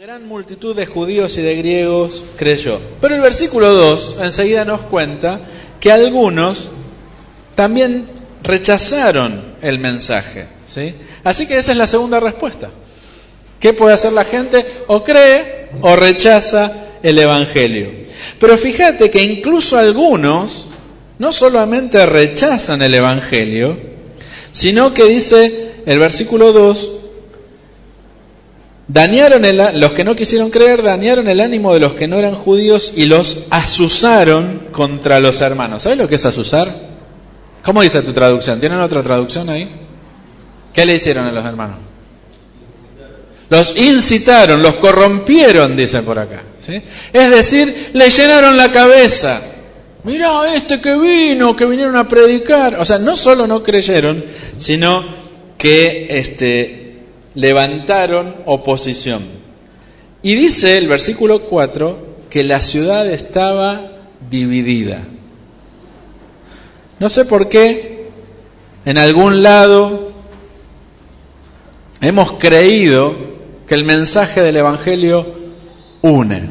Gran multitud de judíos y de griegos creyó. Pero el versículo 2 enseguida nos cuenta que algunos también rechazaron el mensaje. ¿sí? Así que esa es la segunda respuesta. ¿Qué puede hacer la gente? O cree o rechaza el Evangelio. Pero fíjate que incluso algunos no solamente rechazan el Evangelio, sino que dice el versículo 2, Dañaron los que no quisieron creer, dañaron el ánimo de los que no eran judíos y los asusaron contra los hermanos. ¿Sabes lo que es asusar? ¿Cómo dice tu traducción? ¿Tienen otra traducción ahí? ¿Qué le hicieron a los hermanos? Los incitaron, los corrompieron, dice por acá. Es decir, le llenaron la cabeza. Mirá, este que vino, que vinieron a predicar. O sea, no solo no creyeron, sino que este, levantaron oposición. Y dice el versículo 4 que la ciudad estaba dividida. No sé por qué en algún lado hemos creído que el mensaje del Evangelio une.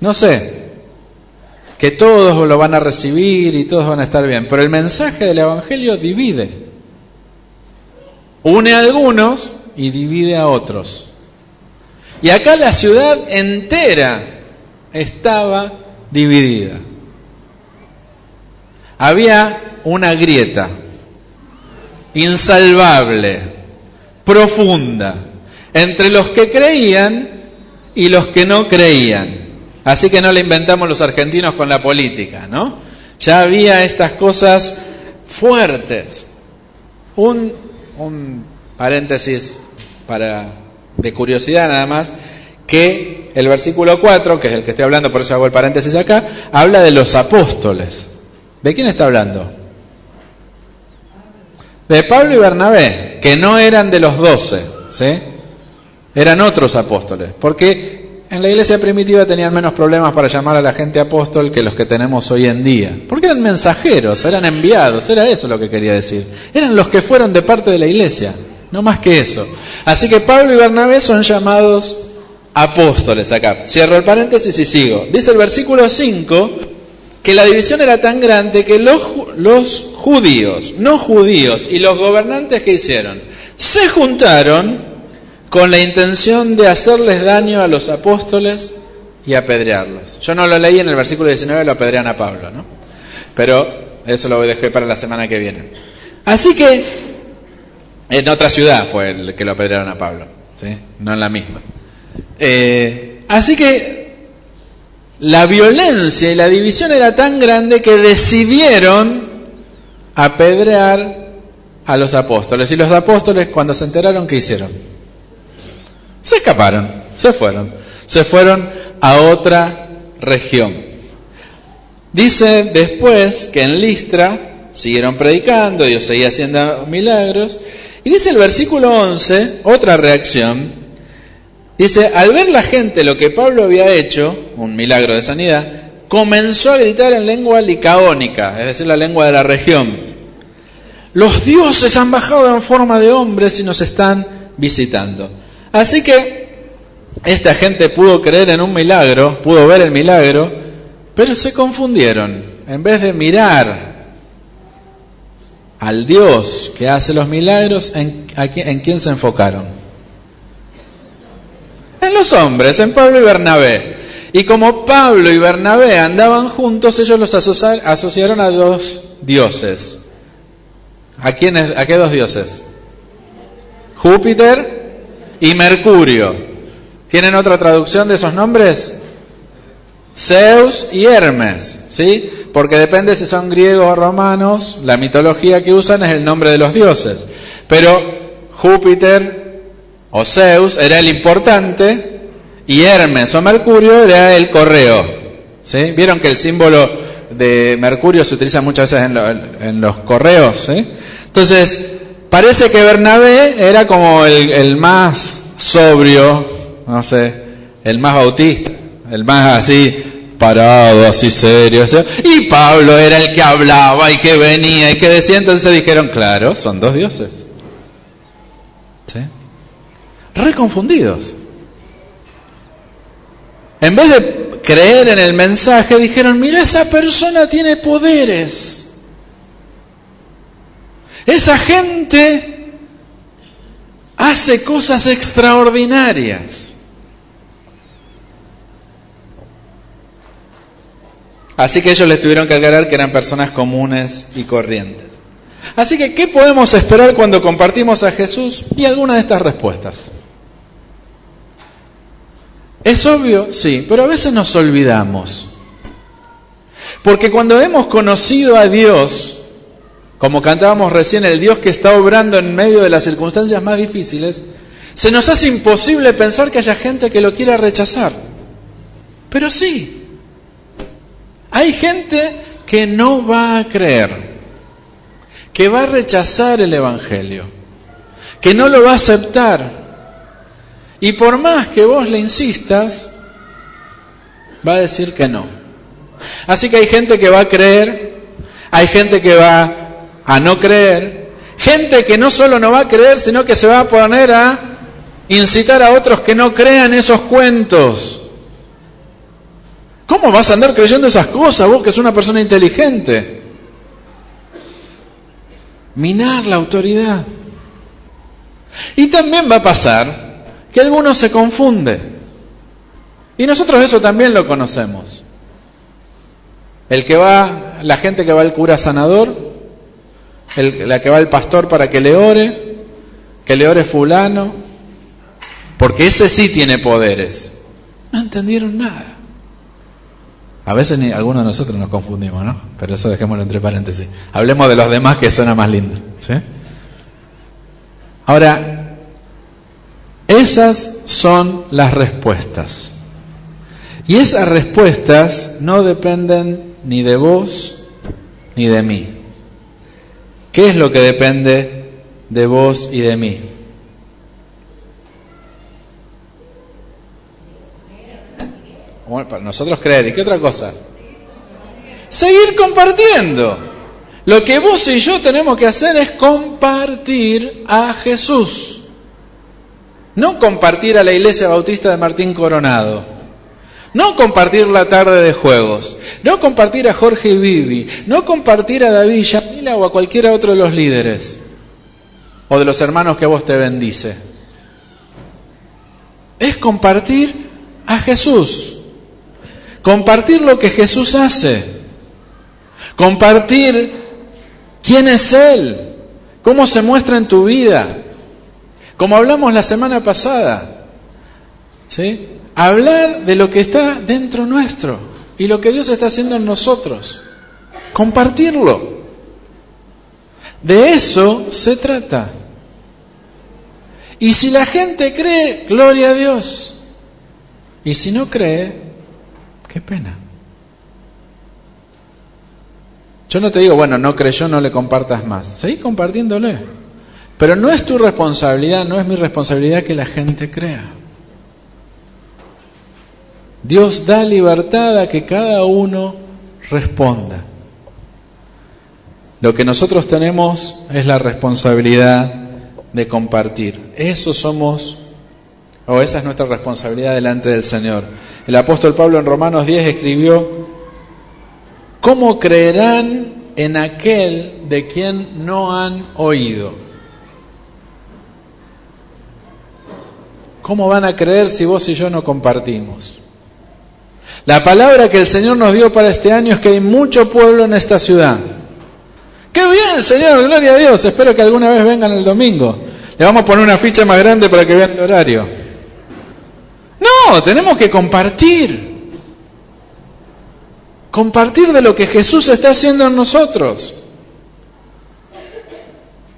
No sé, que todos lo van a recibir y todos van a estar bien, pero el mensaje del Evangelio divide. Une a algunos y divide a otros. Y acá la ciudad entera estaba dividida. Había una grieta insalvable, profunda, entre los que creían y los que no creían. Así que no le inventamos los argentinos con la política, ¿no? Ya había estas cosas fuertes. Un un paréntesis para, de curiosidad nada más, que el versículo 4, que es el que estoy hablando, por eso hago el paréntesis acá, habla de los apóstoles. ¿De quién está hablando? De Pablo y Bernabé, que no eran de los doce, ¿sí? Eran otros apóstoles, porque en la iglesia primitiva tenían menos problemas para llamar a la gente apóstol que los que tenemos hoy en día. Porque eran mensajeros, eran enviados, era eso lo que quería decir. Eran los que fueron de parte de la iglesia, no más que eso. Así que Pablo y Bernabé son llamados apóstoles acá. Cierro el paréntesis y sigo. Dice el versículo 5 que la división era tan grande que los, los judíos, no judíos y los gobernantes que hicieron, se juntaron con la intención de hacerles daño a los apóstoles y apedrearlos. Yo no lo leí en el versículo 19, lo apedrean a Pablo, ¿no? Pero eso lo dejé para la semana que viene. Así que en otra ciudad fue el que lo apedrearon a Pablo, ¿sí? no en la misma. Eh, así que la violencia y la división era tan grande que decidieron apedrear a los apóstoles. Y los apóstoles cuando se enteraron, ¿qué hicieron? Se escaparon, se fueron, se fueron a otra región. Dice después que en Listra siguieron predicando, Dios seguía haciendo milagros. Y dice el versículo 11, otra reacción, dice, al ver la gente lo que Pablo había hecho, un milagro de sanidad, comenzó a gritar en lengua licaónica, es decir, la lengua de la región. Los dioses han bajado en forma de hombres y nos están visitando. Así que esta gente pudo creer en un milagro, pudo ver el milagro, pero se confundieron. En vez de mirar al Dios que hace los milagros, ¿en, quién se enfocaron? En los hombres, en Pablo y Bernabé. Y como Pablo y Bernabé andaban juntos, ellos los asociaron a dos dioses. ¿A, quiénes, ¿A qué dos dioses? Júpiter y Mercurio. ¿Tienen otra traducción de esos nombres? Zeus y Hermes, ¿sí? Porque depende si son griegos o romanos, la mitología que usan es el nombre de los dioses. Pero Júpiter o Zeus era el importante y Hermes o Mercurio era el correo. ¿sí? Vieron que el símbolo de Mercurio se utiliza muchas veces en, los correos. Entonces, Parece que Bernabé era como el, más sobrio, no sé, el más bautista, el más así parado, así serio. Y Pablo era el que hablaba y que venía y que decía. Entonces dijeron, claro, son dos dioses. ¿Sí? reconfundidos. En vez de creer en el mensaje, dijeron, mira, esa persona tiene poderes. Esa gente hace cosas extraordinarias. Así que ellos les tuvieron que aclarar que eran personas comunes y corrientes. Así que, ¿qué podemos esperar cuando compartimos a Jesús? Y alguna de estas respuestas. ¿Es obvio? Sí, pero a veces nos olvidamos. Porque cuando hemos conocido a Dios, como cantábamos recién, el Dios que está obrando en medio de las circunstancias más difíciles, se nos hace imposible pensar que haya gente que lo quiera rechazar. Pero sí, hay gente que no va a creer, que va a rechazar el Evangelio, que no lo va a aceptar, y por más que vos le insistas, va a decir que no. Así que hay gente que va a creer, hay gente que va a no creer, gente que no solo no va a creer, sino que se va a poner a incitar a otros que no crean esos cuentos. ¿Cómo vas a andar creyendo esas cosas vos que es una persona inteligente? Minar la autoridad. Y también va a pasar que algunos se confunde. Y nosotros eso también lo conocemos. El que va, la gente que va al cura sanador, la que va al pastor para que le ore, que le ore fulano, porque ese sí tiene poderes. No entendieron nada. A veces ni algunos de nosotros nos confundimos, ¿no? Pero eso dejémoslo entre paréntesis. Hablemos de los demás que suena más lindo. ¿sí? Ahora, esas son las respuestas. Y esas respuestas no dependen ni de vos ni de mí. ¿Qué es lo que depende de vos y de mí? Para nosotros creer. ¿Y qué otra cosa? Seguir compartiendo. Lo que vos y yo tenemos que hacer es compartir a Jesús. No compartir a la iglesia bautista de Martín Coronado. No compartir la tarde de juegos. No compartir a Jorge y Vivi. No compartir a David Yamila o a cualquiera otro de los líderes. O de los hermanos que vos te bendice. Es compartir a Jesús. Compartir lo que Jesús hace. Compartir quién es Él. Cómo se muestra en tu vida. Como hablamos la semana pasada, ¿sí? Hablar de lo que está dentro nuestro y lo que Dios está haciendo en nosotros. Compartirlo. De eso se trata. Y si la gente cree, gloria a Dios. Y si no cree, qué pena. Yo no te digo, bueno, no creyó, no le compartas más. Seguí compartiéndole. Pero no es tu responsabilidad, no es mi responsabilidad que la gente crea. Dios da libertad a que cada uno responda. Lo que nosotros tenemos es la responsabilidad de compartir. Eso somos, o esa es nuestra responsabilidad delante del Señor. El apóstol Pablo en Romanos 10 escribió, ¿cómo creerán en aquel de quien no han oído? ¿Cómo van a creer si vos y yo no compartimos? La palabra que el Señor nos dio para este año es que hay mucho pueblo en esta ciudad. ¡Qué bien, Señor! Gloria a Dios. Espero que alguna vez vengan el domingo. Le vamos a poner una ficha más grande para que vean el horario. No, tenemos que compartir. Compartir de lo que Jesús está haciendo en nosotros.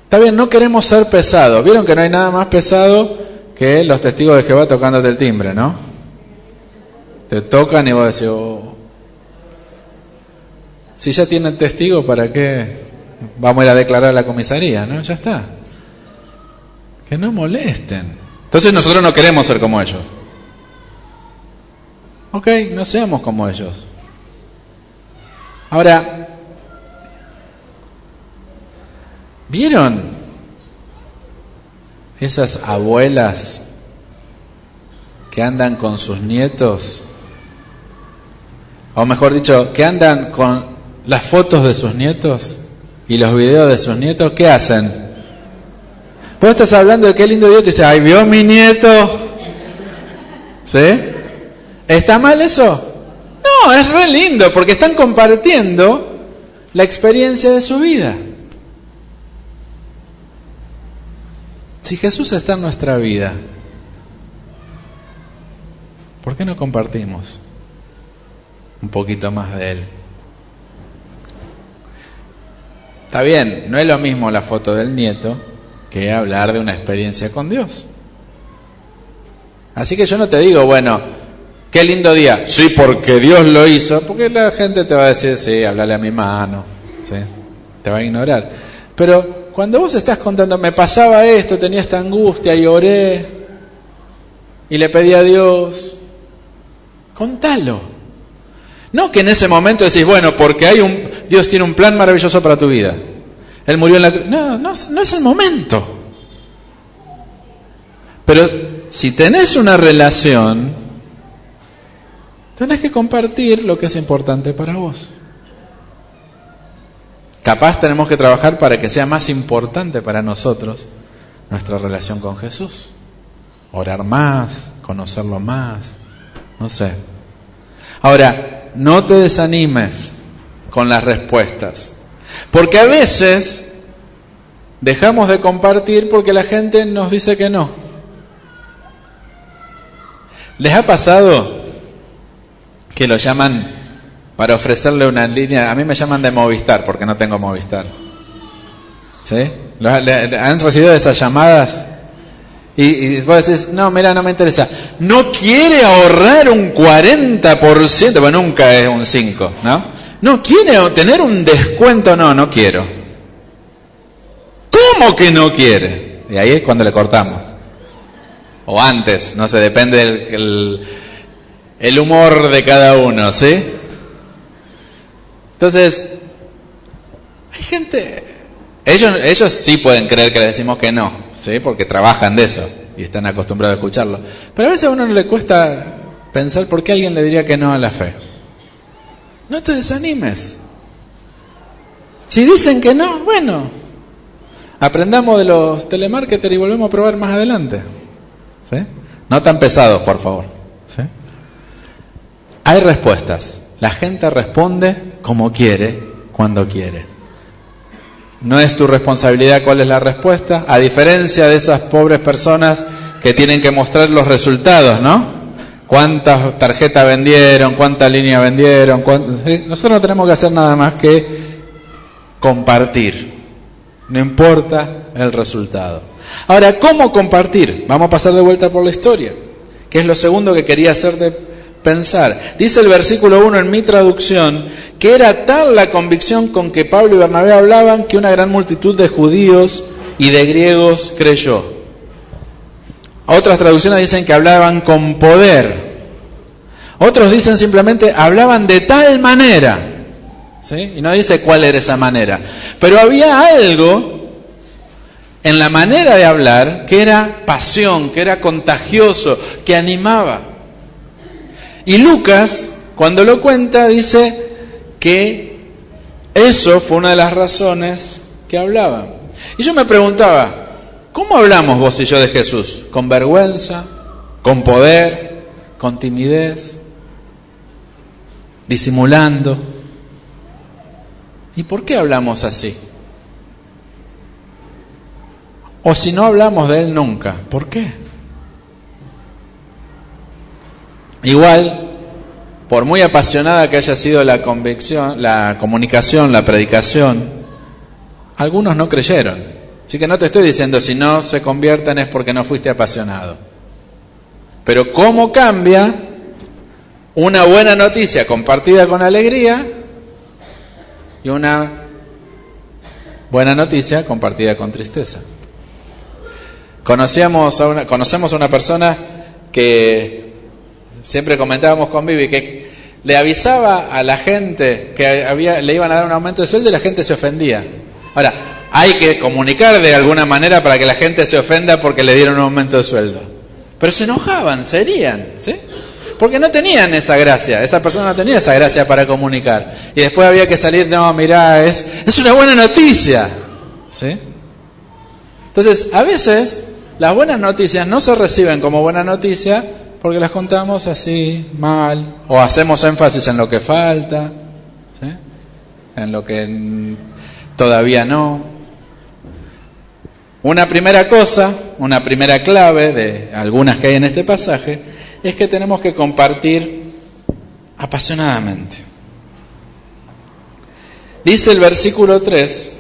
Está bien, no queremos ser pesados. ¿Vieron que no hay nada más pesado que los testigos de Jehová tocándote el timbre, ¿no? Te tocan y vos decís, oh. si ya tienen testigos, ¿para qué vamos a ir a declarar a la comisaría? ¿No? Ya está. Que no molesten. Entonces nosotros no queremos ser como ellos. Ok, no seamos como ellos. Ahora, ¿vieron esas abuelas que andan con sus nietos, o mejor dicho, que andan con las fotos de sus nietos y los videos de sus nietos, ¿qué hacen? Vos estás hablando de qué lindo Dios, te dice, ay, vio mi nieto. ¿Sí? ¿Está mal eso? No, es re lindo porque están compartiendo la experiencia de su vida. Si Jesús está en nuestra vida, ¿por qué no compartimos un poquito más de Él? Está bien, no es lo mismo la foto del nieto que hablar de una experiencia con Dios. Así que yo no te digo, bueno, qué lindo día. Sí, porque Dios lo hizo. Porque la gente te va a decir, sí, háblale a mi mano. ¿sí? Te va a ignorar. Pero cuando vos estás contando, me pasaba esto, tenía esta angustia y oré y le pedí a Dios, contalo. No que en ese momento decís, bueno, porque hay un, Dios tiene un plan maravilloso para tu vida. Él murió en la No, no, no es el momento. Pero si tenés una relación, tenés que compartir lo que es importante para vos. Capaz tenemos que trabajar para que sea más importante para nosotros nuestra relación con Jesús. Orar más, conocerlo más, no sé. Ahora, no te desanimes con las respuestas, porque a veces dejamos de compartir porque la gente nos dice que no. ¿Les ha pasado que lo llaman para ofrecerle una línea? A mí me llaman de Movistar porque no tengo Movistar. ¿Sí? ¿Han recibido esas llamadas? Y, y, vos decís, no, mira, no me interesa. No quiere ahorrar un 40%, bueno, nunca es un 5, ¿no? No quiere tener un descuento, no, no quiero. ¿Cómo que no quiere? Y ahí es cuando le cortamos o antes, no sé, depende del el, humor de cada uno, ¿sí? Entonces, hay gente, ellos, ellos sí pueden creer que le decimos que no, ¿sí? Porque trabajan de eso y están acostumbrados a escucharlo. Pero a veces a uno no le cuesta pensar por qué alguien le diría que no a la fe. No te desanimes. Si dicen que no, bueno, aprendamos de los telemarketers y volvemos a probar más adelante. No tan pesados, por favor. Hay respuestas. La gente responde como quiere, cuando quiere. No es tu responsabilidad cuál es la respuesta, a diferencia de esas pobres personas que tienen que mostrar los resultados, ¿no? ¿Cuántas tarjetas vendieron? ¿Cuántas líneas vendieron? Nosotros no tenemos que hacer nada más que compartir. No importa el resultado. Ahora, ¿cómo compartir? Vamos a pasar de vuelta por la historia, que es lo segundo que quería hacer de pensar. Dice el versículo 1 en mi traducción que era tal la convicción con que Pablo y Bernabé hablaban que una gran multitud de judíos y de griegos creyó. Otras traducciones dicen que hablaban con poder. Otros dicen simplemente hablaban de tal manera. ¿sí? Y no dice cuál era esa manera. Pero había algo en la manera de hablar que era pasión, que era contagioso, que animaba. Y Lucas, cuando lo cuenta, dice que eso fue una de las razones que hablaban. Y yo me preguntaba, ¿cómo hablamos vos y yo de Jesús? ¿Con vergüenza? ¿Con poder? ¿Con timidez? ¿Disimulando? ¿Y por qué hablamos así? O si no hablamos de Él nunca, ¿por qué? Igual, por muy apasionada que haya sido la convicción, la comunicación, la predicación, algunos no creyeron. Así que no te estoy diciendo si no se convierten es porque no fuiste apasionado. Pero ¿cómo cambia una buena noticia compartida con alegría y una buena noticia compartida con tristeza? Conocíamos a una, conocemos a una persona que siempre comentábamos con Vivi que le avisaba a la gente que le iban a dar un aumento de sueldo y la gente se ofendía. Ahora, hay que comunicar de alguna manera para que la gente se ofenda porque le dieron un aumento de sueldo. Pero se enojaban, serían, ¿sí? Porque no tenían esa gracia, esa persona no tenía esa gracia para comunicar. Y después había que salir, no, mirá, es, es una buena noticia, ¿sí? Entonces, a veces las buenas noticias no se reciben como buena noticia porque las contamos así, mal, o hacemos énfasis en lo que falta, en lo que todavía no. Una primera cosa, una primera clave de algunas que hay en este pasaje, es que tenemos que compartir apasionadamente. Dice el versículo 3,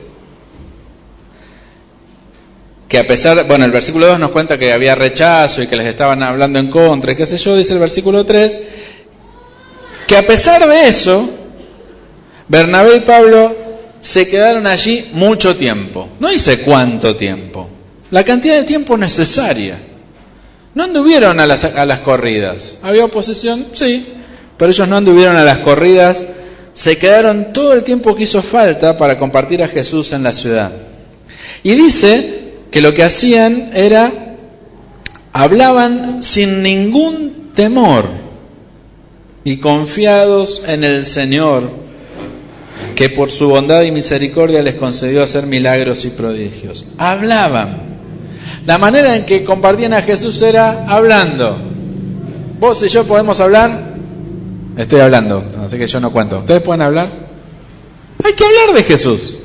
que a pesar, bueno, el versículo 2 nos cuenta que había rechazo y que les estaban hablando en contra, y qué sé yo, dice el versículo 3, que a pesar de eso, Bernabé y Pablo se quedaron allí mucho tiempo. No dice cuánto tiempo, la cantidad de tiempo necesaria. No anduvieron a las, a las corridas. ¿Había oposición? Sí, pero ellos no anduvieron a las corridas, se quedaron todo el tiempo que hizo falta para compartir a Jesús en la ciudad. Y dice que lo que hacían era, hablaban sin ningún temor y confiados en el Señor, que por su bondad y misericordia les concedió hacer milagros y prodigios. Hablaban. La manera en que compartían a Jesús era hablando. Vos y yo podemos hablar. Estoy hablando, así que yo no cuento. ¿Ustedes pueden hablar? Hay que hablar de Jesús.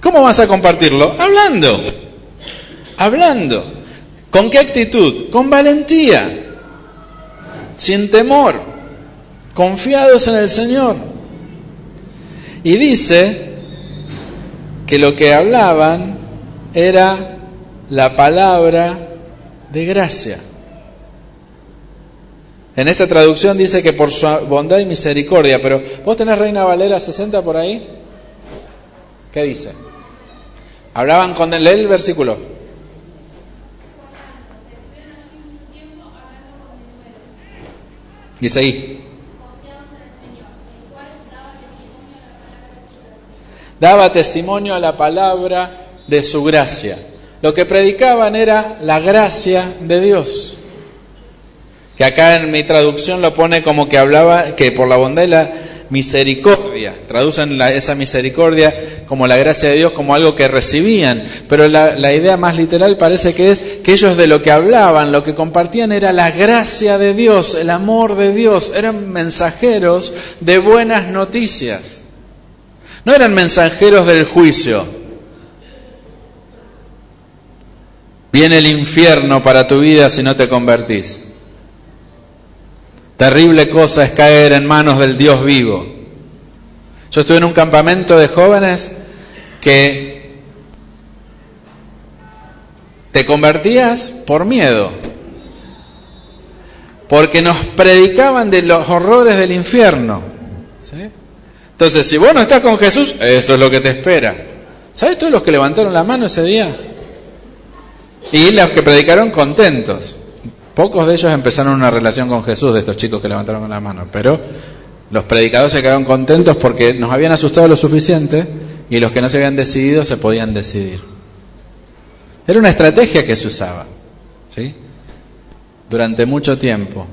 ¿Cómo vas a compartirlo? Hablando hablando. ¿Con qué actitud? Con valentía, sin temor, confiados en el Señor. Y dice que lo que hablaban era la palabra de gracia. En esta traducción dice que por su bondad y misericordia, pero ¿vos tenés Reina Valera 60 por ahí? ¿Qué dice? Hablaban con él, el versículo. Dice ahí. Daba testimonio a la palabra de su gracia. Lo que predicaban era la gracia de Dios. Que acá en mi traducción lo pone como que hablaba, que por la bondad la misericordia. Traducen esa misericordia como la gracia de Dios, como algo que recibían. Pero la, la, idea más literal parece que es que ellos de lo que hablaban, lo que compartían era la gracia de Dios, el amor de Dios. Eran mensajeros de buenas noticias. No eran mensajeros del juicio. Viene el infierno para tu vida si no te convertís. Terrible cosa es caer en manos del Dios vivo. Yo estuve en un campamento de jóvenes que te convertías por miedo, porque nos predicaban de los horrores del infierno. Entonces, si vos no estás con Jesús, eso es lo que te espera. ¿Sabes todos los que levantaron la mano ese día? Y los que predicaron contentos. Pocos de ellos empezaron una relación con Jesús, de estos chicos que levantaron la mano, pero los predicadores se quedaron contentos porque nos habían asustado lo suficiente y los que no se habían decidido se podían decidir. Era una estrategia que se usaba, ¿sí? Durante mucho tiempo.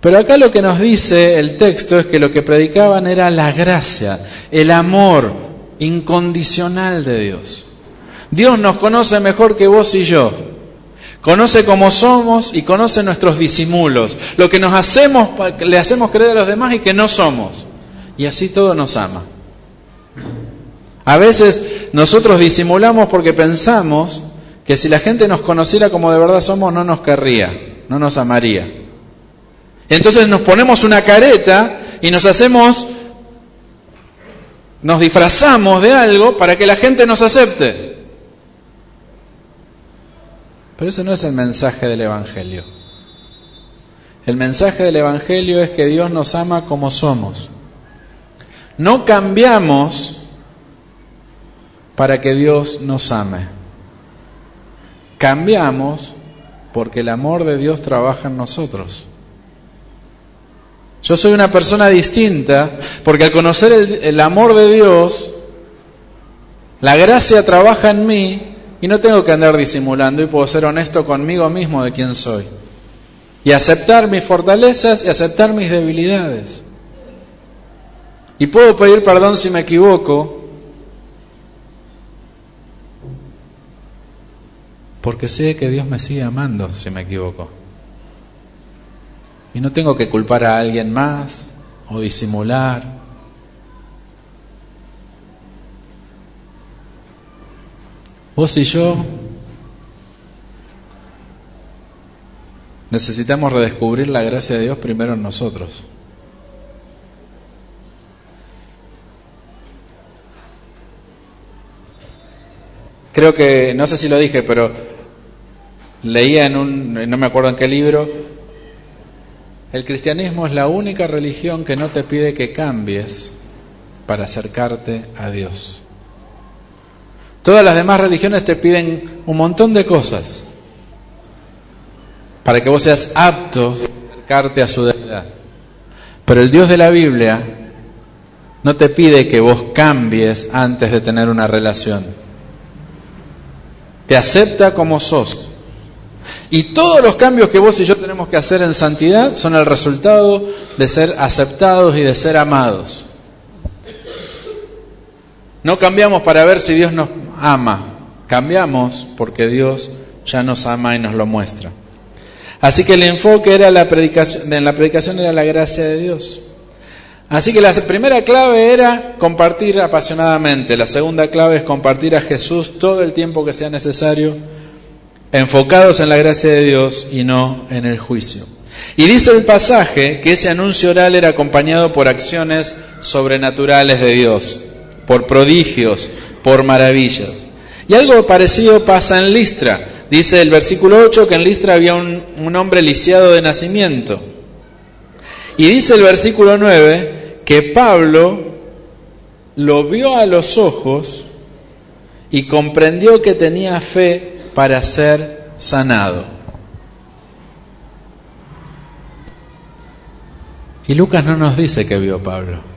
Pero acá lo que nos dice el texto es que lo que predicaban era la gracia, el amor incondicional de Dios. Dios nos conoce mejor que vos y yo. Conoce cómo somos y conoce nuestros disimulos, lo que nos hacemos, le hacemos creer a los demás y que no somos. Y así todo nos ama. A veces nosotros disimulamos porque pensamos que si la gente nos conociera como de verdad somos, no nos querría, no nos amaría. Entonces nos ponemos una careta y nos hacemos, nos disfrazamos de algo para que la gente nos acepte. Pero ese no es el mensaje del Evangelio. El mensaje del Evangelio es que Dios nos ama como somos. No cambiamos para que Dios nos ame. Cambiamos porque el amor de Dios trabaja en nosotros. Yo soy una persona distinta porque al conocer el, el, amor de Dios, la gracia trabaja en mí y no tengo que andar disimulando y puedo ser honesto conmigo mismo de quién soy. y aceptar mis fortalezas y aceptar mis debilidades. Y puedo pedir perdón si me equivoco, porque sé que Dios me sigue amando si me equivoco. Y no tengo que culpar a alguien más o disimular. Vos y yo necesitamos redescubrir la gracia de Dios primero en nosotros. Creo que, no sé si lo dije, pero leía en un, no me acuerdo en qué libro, el cristianismo es la única religión que no te pide que cambies para acercarte a Dios. Todas las demás religiones te piden un montón de cosas para que vos seas apto a acercarte a su deidad. Pero el Dios de la Biblia no te pide que vos cambies antes de tener una relación. Te acepta como sos. Y todos los cambios que vos y yo tenemos que hacer en santidad son el resultado de ser aceptados y de ser amados. No cambiamos para ver si Dios nos ama, cambiamos porque Dios ya nos ama y nos lo muestra. Así que el enfoque era la predicación, en la predicación era la gracia de Dios. Así que la primera clave era compartir apasionadamente, la segunda clave es compartir a Jesús todo el tiempo que sea necesario, enfocados en la gracia de Dios y no en el juicio. Y dice el pasaje que ese anuncio oral era acompañado por acciones sobrenaturales de Dios por prodigios, por maravillas. Y algo parecido pasa en Listra. Dice el versículo 8 que en Listra había un, hombre lisiado de nacimiento. Y dice el versículo 9 que Pablo lo vio a los ojos y comprendió que tenía fe para ser sanado. Y Lucas no nos dice que vio Pablo.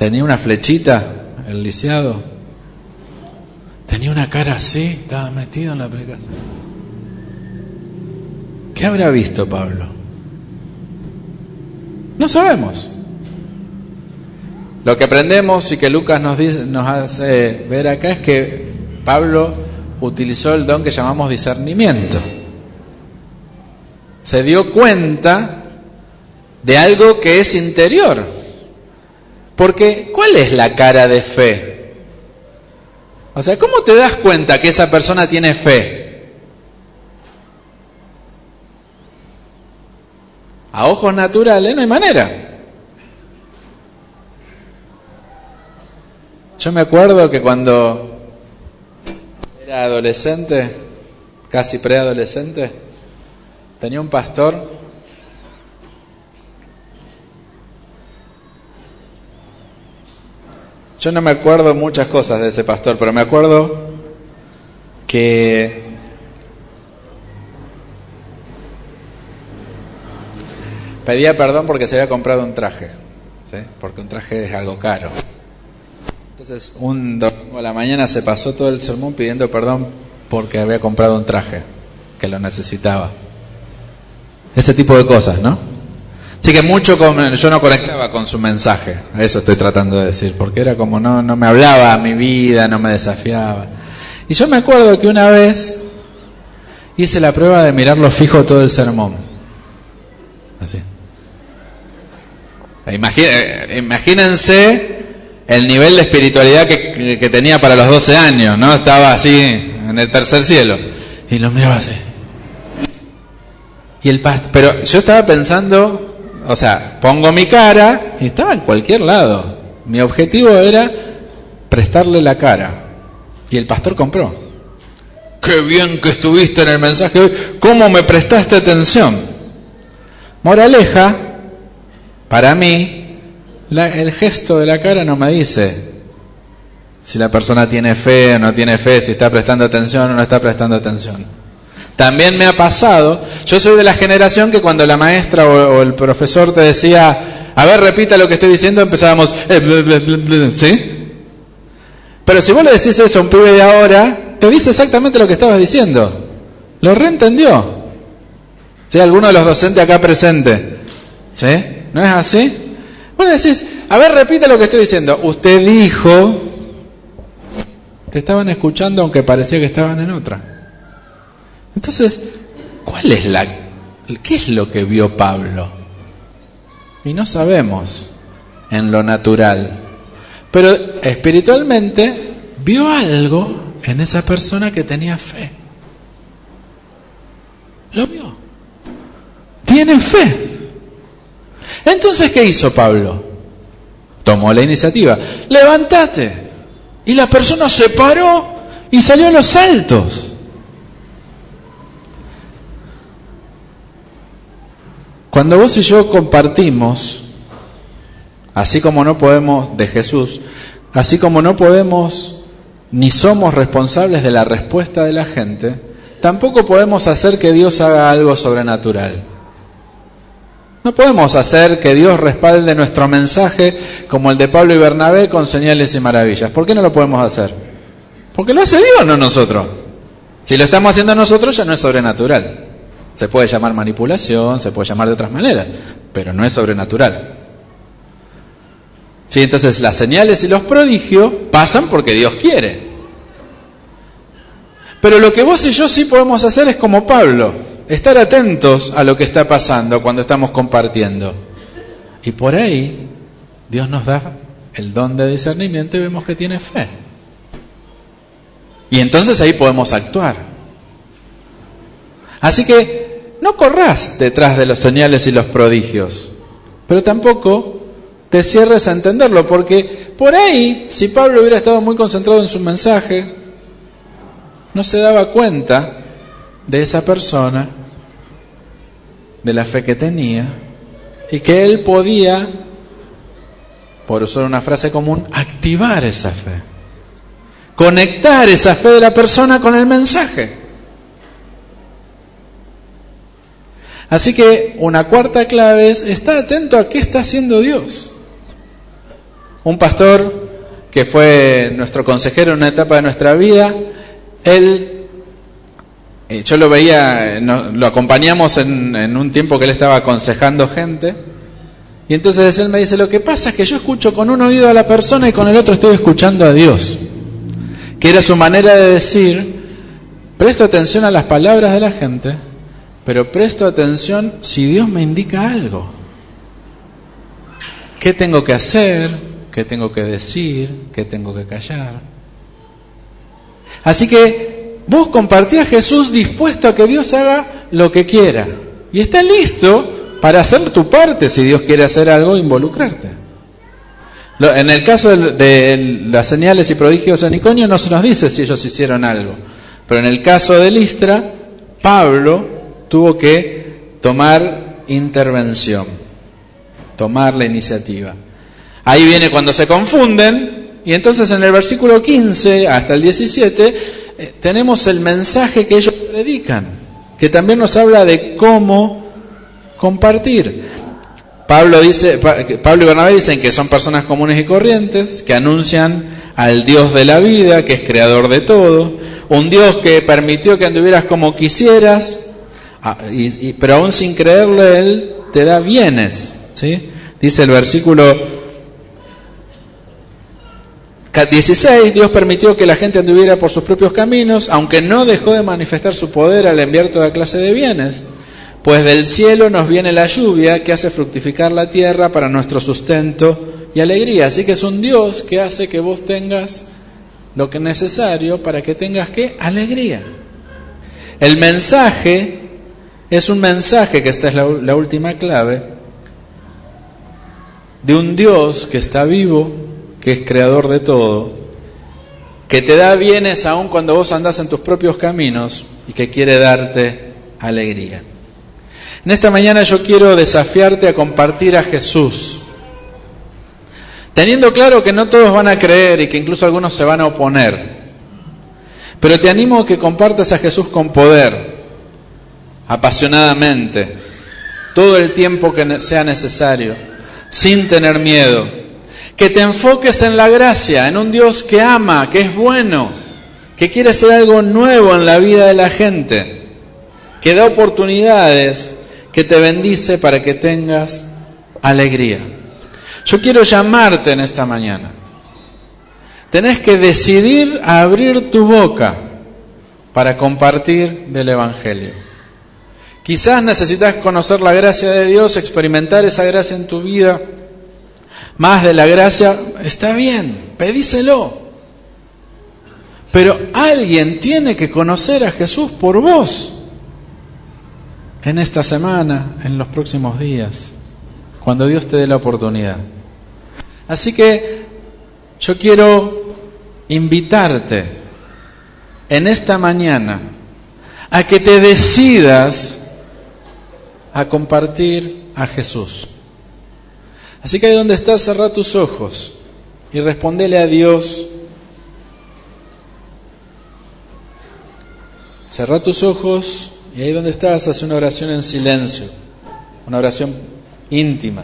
Tenía una flechita, el lisiado. Tenía una cara así, estaba metido en la predicación. ¿Qué habrá visto Pablo? No sabemos. Lo que aprendemos y que Lucas nos, dice, nos hace ver acá es que Pablo utilizó el don que llamamos discernimiento. Se dio cuenta de algo que es interior. Porque, ¿cuál es la cara de fe? O sea, ¿cómo te das cuenta que esa persona tiene fe? A ojos naturales no hay manera. Yo me acuerdo que cuando era adolescente, casi preadolescente, tenía un pastor Yo no me acuerdo muchas cosas de ese pastor, pero me acuerdo que pedía perdón porque se había comprado un traje, ¿sí? porque un traje es algo caro. Entonces, un domingo a la mañana se pasó todo el sermón pidiendo perdón porque había comprado un traje, que lo necesitaba. Ese tipo de cosas, ¿no? Así que mucho yo no conectaba con su mensaje, eso estoy tratando de decir, porque era como no, no me hablaba a mi vida, no me desafiaba. Y yo me acuerdo que una vez hice la prueba de mirarlo fijo todo el sermón. Así. Imagínense el nivel de espiritualidad que, que, tenía para los 12 años, ¿no? Estaba así en el tercer cielo. Y lo miraba así. Y el pero yo estaba pensando o sea, pongo mi cara y estaba en cualquier lado. Mi objetivo era prestarle la cara. Y el pastor compró. Qué bien que estuviste en el mensaje hoy. ¿Cómo me prestaste atención? Moraleja, para mí, el gesto de la cara no me dice si la persona tiene fe o no tiene fe, si está prestando atención o no está prestando atención. También me ha pasado, yo soy de la generación que cuando la maestra o, el profesor te decía, a ver, repita lo que estoy diciendo, empezábamos, eh, ¿sí? Pero si vos le decís eso a un pibe de ahora, te dice exactamente lo que estabas diciendo. Lo reentendió. ¿Sí? ¿Alguno de los docentes acá presente? ¿Sí? ¿No es así? Bueno, decís, a ver, repite lo que estoy diciendo. Usted dijo, te estaban escuchando aunque parecía que estaban en otra. Entonces, ¿cuál es la, qué es lo que vio Pablo? Y no sabemos en lo natural. Pero espiritualmente vio algo en esa persona que tenía fe. Lo vio. Tiene fe. Entonces, ¿qué hizo Pablo? Tomó la iniciativa. Levántate. Y la persona se paró y salió a los saltos. Cuando vos y yo compartimos, así como no podemos de Jesús, así como no podemos ni somos responsables de la respuesta de la gente, tampoco podemos hacer que Dios haga algo sobrenatural. No podemos hacer que Dios respalde nuestro mensaje como el de Pablo y Bernabé con señales y maravillas. ¿Por qué no lo podemos hacer? Porque lo hace Dios, no nosotros. Si lo estamos haciendo nosotros ya no es sobrenatural. Se puede llamar manipulación, se puede llamar de otras maneras, pero no es sobrenatural. Sí, entonces las señales y los prodigios pasan porque Dios quiere. Pero lo que vos y yo sí podemos hacer es como Pablo estar atentos a lo que está pasando cuando estamos compartiendo. Y por ahí Dios nos da el don de discernimiento y vemos que tiene fe. Y entonces ahí podemos actuar. Así que no corras detrás de los señales y los prodigios, pero tampoco te cierres a entenderlo, porque por ahí, si Pablo hubiera estado muy concentrado en su mensaje, no se daba cuenta de esa persona de la fe que tenía y que él podía, por usar una frase común, activar esa fe, conectar esa fe de la persona con el mensaje. Así que una cuarta clave es estar atento a qué está haciendo Dios. Un pastor que fue nuestro consejero en una etapa de nuestra vida, él eh, yo lo veía, lo acompañamos en, un tiempo que él estaba aconsejando gente. Y entonces él me dice, lo que pasa es que yo escucho con un oído a la persona y con el otro estoy escuchando a Dios. Que era su manera de decir, presto atención a las palabras de la gente, pero presto atención si Dios me indica algo. ¿Qué tengo que hacer? ¿Qué tengo que decir? ¿Qué tengo que callar? Así que Vos compartís a Jesús dispuesto a que Dios haga lo que quiera. Y está listo para hacer tu parte si Dios quiere hacer algo, involucrarte. En el caso de las señales y prodigios en Iconio no se nos dice si ellos hicieron algo. Pero en el caso de Listra, Pablo tuvo que tomar intervención, tomar la iniciativa. Ahí viene cuando se confunden, y entonces en el versículo 15 hasta el 17 eh, tenemos el mensaje que ellos predican, que también nos habla de cómo compartir. Pablo, dice, Pablo y Bernabé dicen que son personas comunes y corrientes, que anuncian al Dios de la vida, que es creador de todo, un Dios que permitió que anduvieras como quisieras, ah, pero aún sin creerle, Él te da bienes. ¿sí? Dice el versículo 16, Dios permitió que la gente anduviera por sus propios caminos, aunque no dejó de manifestar su poder al enviar toda clase de bienes. Pues del cielo nos viene la lluvia que hace fructificar la tierra para nuestro sustento y alegría. Así que es un Dios que hace que vos tengas lo que es necesario para que tengas que alegría. El mensaje es un mensaje, que esta es la, última clave, de un Dios que está vivo, que es creador de todo, que te da bienes aun cuando vos andás en tus propios caminos y que quiere darte alegría. En esta mañana yo quiero desafiarte a compartir a Jesús, teniendo claro que no todos van a creer y que incluso algunos se van a oponer, pero te animo a que compartas a Jesús con poder, apasionadamente, todo el tiempo que sea necesario, sin tener miedo que te enfoques en la gracia, en un Dios que ama, que es bueno, que quiere hacer algo nuevo en la vida de la gente. que da oportunidades, que te bendice para que tengas alegría. Yo quiero llamarte en esta mañana. Tenés que decidir abrir tu boca para compartir del Evangelio. Quizás necesitas conocer la gracia de Dios, experimentar esa gracia en tu vida. Más de la gracia, está bien, pedíselo. Pero alguien tiene que conocer a Jesús por vos en esta semana, en los próximos días, cuando Dios te dé la oportunidad. Así que yo quiero invitarte en esta mañana a que te decidas a compartir a Jesús. Así que ahí donde estás, cerra tus ojos y respondele a Dios Cerra tus ojos y ahí donde estás, haz una oración en silencio, una oración íntima.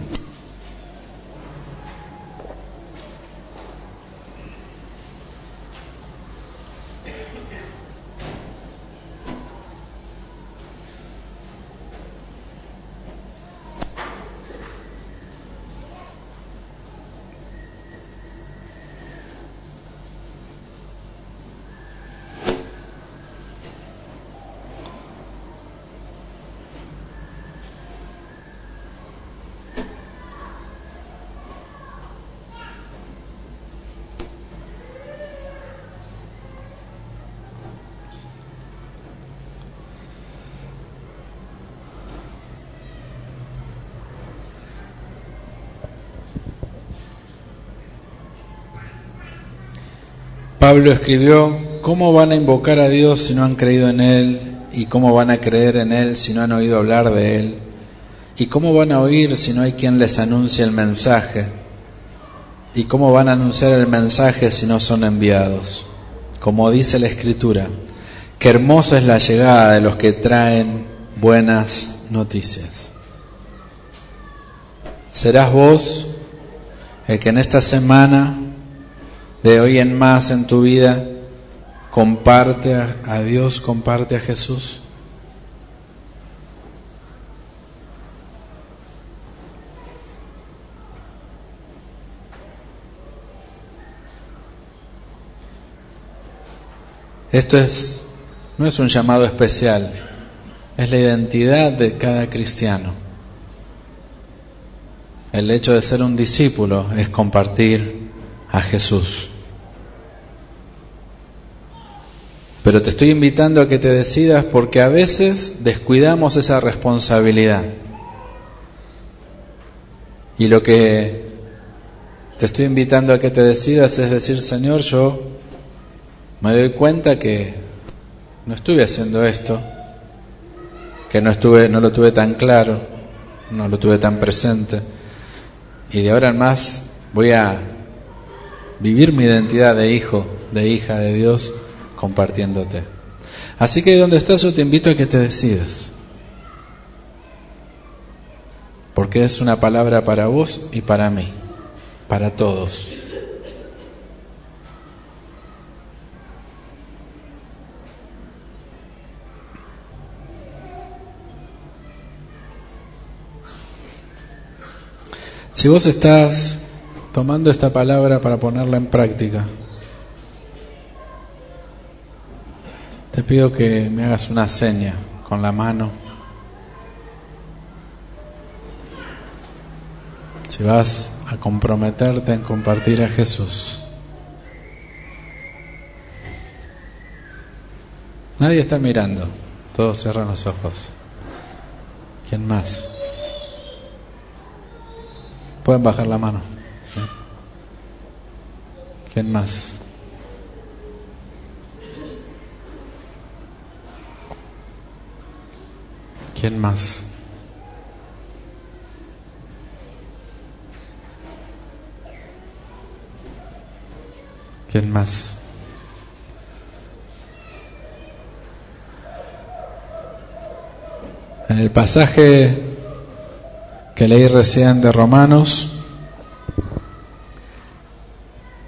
Pablo escribió, ¿cómo van a invocar a Dios si no han creído en Él? ¿Y cómo van a creer en Él si no han oído hablar de Él? ¿Y cómo van a oír si no hay quien les anuncie el mensaje? ¿Y cómo van a anunciar el mensaje si no son enviados? Como dice la Escritura, qué hermosa es la llegada de los que traen buenas noticias. ¿Serás vos el que en esta semana de hoy en más en tu vida, comparte a, Dios, comparte a Jesús. Esto es, no es un llamado especial, es la identidad de cada cristiano. El hecho de ser un discípulo es compartir a Jesús. Pero te estoy invitando a que te decidas porque a veces descuidamos esa responsabilidad. Y lo que te estoy invitando a que te decidas es decir, Señor, yo me doy cuenta que no estuve haciendo esto, que no estuve, no lo tuve tan claro, no lo tuve tan presente, y de ahora en más voy a vivir mi identidad de hijo, de hija de Dios compartiéndote. Así que donde estás yo te invito a que te decidas. Porque es una palabra para vos y para mí, para todos. Si vos estás tomando esta palabra para ponerla en práctica, Te pido que me hagas una seña con la mano. Si vas a comprometerte en compartir a Jesús. Nadie está mirando, todos cierran los ojos. ¿Quién más? Pueden bajar la mano. ¿Quién más? ¿Quién más? ¿Quién más? En el pasaje que leí recién de Romanos,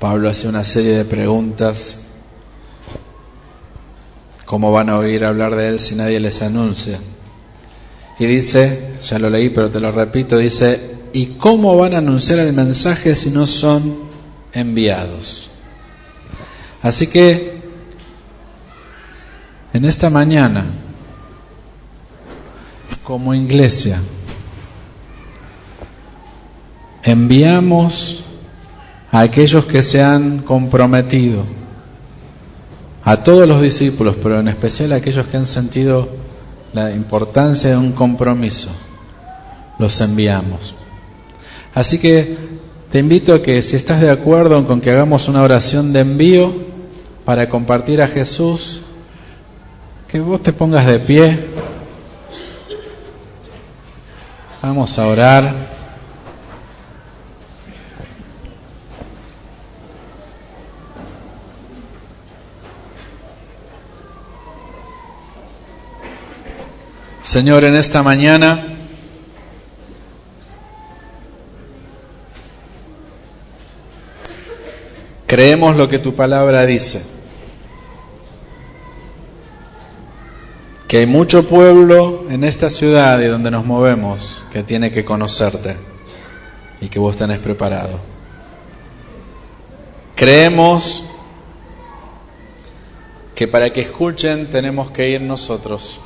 Pablo hace una serie de preguntas ¿Cómo van a oír hablar de Él si nadie les anuncia? Y dice, ya lo leí, pero te lo repito, dice, ¿y cómo van a anunciar el mensaje si no son enviados? Así que, en esta mañana, como iglesia, enviamos a aquellos que se han comprometido, a todos los discípulos, pero en especial a aquellos que han sentido la importancia de un compromiso, los enviamos. Así que te invito a que si estás de acuerdo con que hagamos una oración de envío para compartir a Jesús, que vos te pongas de pie. Vamos a orar. Señor, en esta mañana creemos lo que tu palabra dice, que hay mucho pueblo en esta ciudad y donde nos movemos que tiene que conocerte y que vos tenés preparado. Creemos que para que escuchen tenemos que ir nosotros.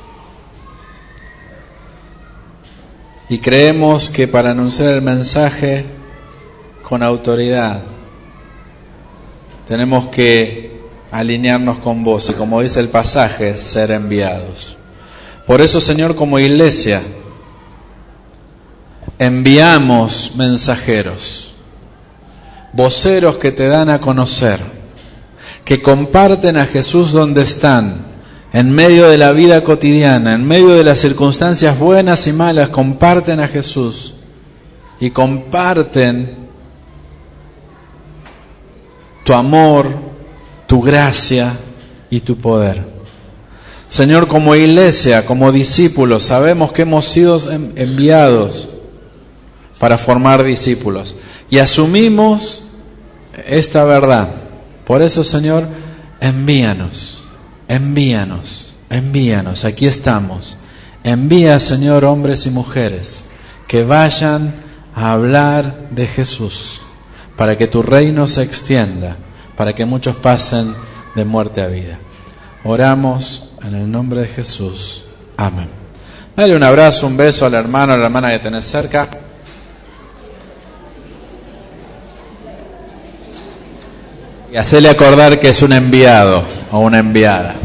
Y creemos que para anunciar el mensaje con autoridad tenemos que alinearnos con vos y como dice el pasaje, ser enviados. Por eso, Señor, como iglesia, enviamos mensajeros, voceros que te dan a conocer, que comparten a Jesús donde están en medio de la vida cotidiana, en medio de las circunstancias buenas y malas, comparten a Jesús y comparten tu amor, tu gracia y tu poder. Señor, como iglesia, como discípulos, sabemos que hemos sido enviados para formar discípulos y asumimos esta verdad. Por eso, Señor, envíanos envíanos, envíanos, aquí estamos. Envía, Señor, hombres y mujeres que vayan a hablar de Jesús, para que tu reino se extienda, para que muchos pasen de muerte a vida. Oramos en el nombre de Jesús. Amén. Dale un abrazo, un beso al hermano, a la hermana que tenés cerca. Y hacerle acordar que es un enviado o una enviada.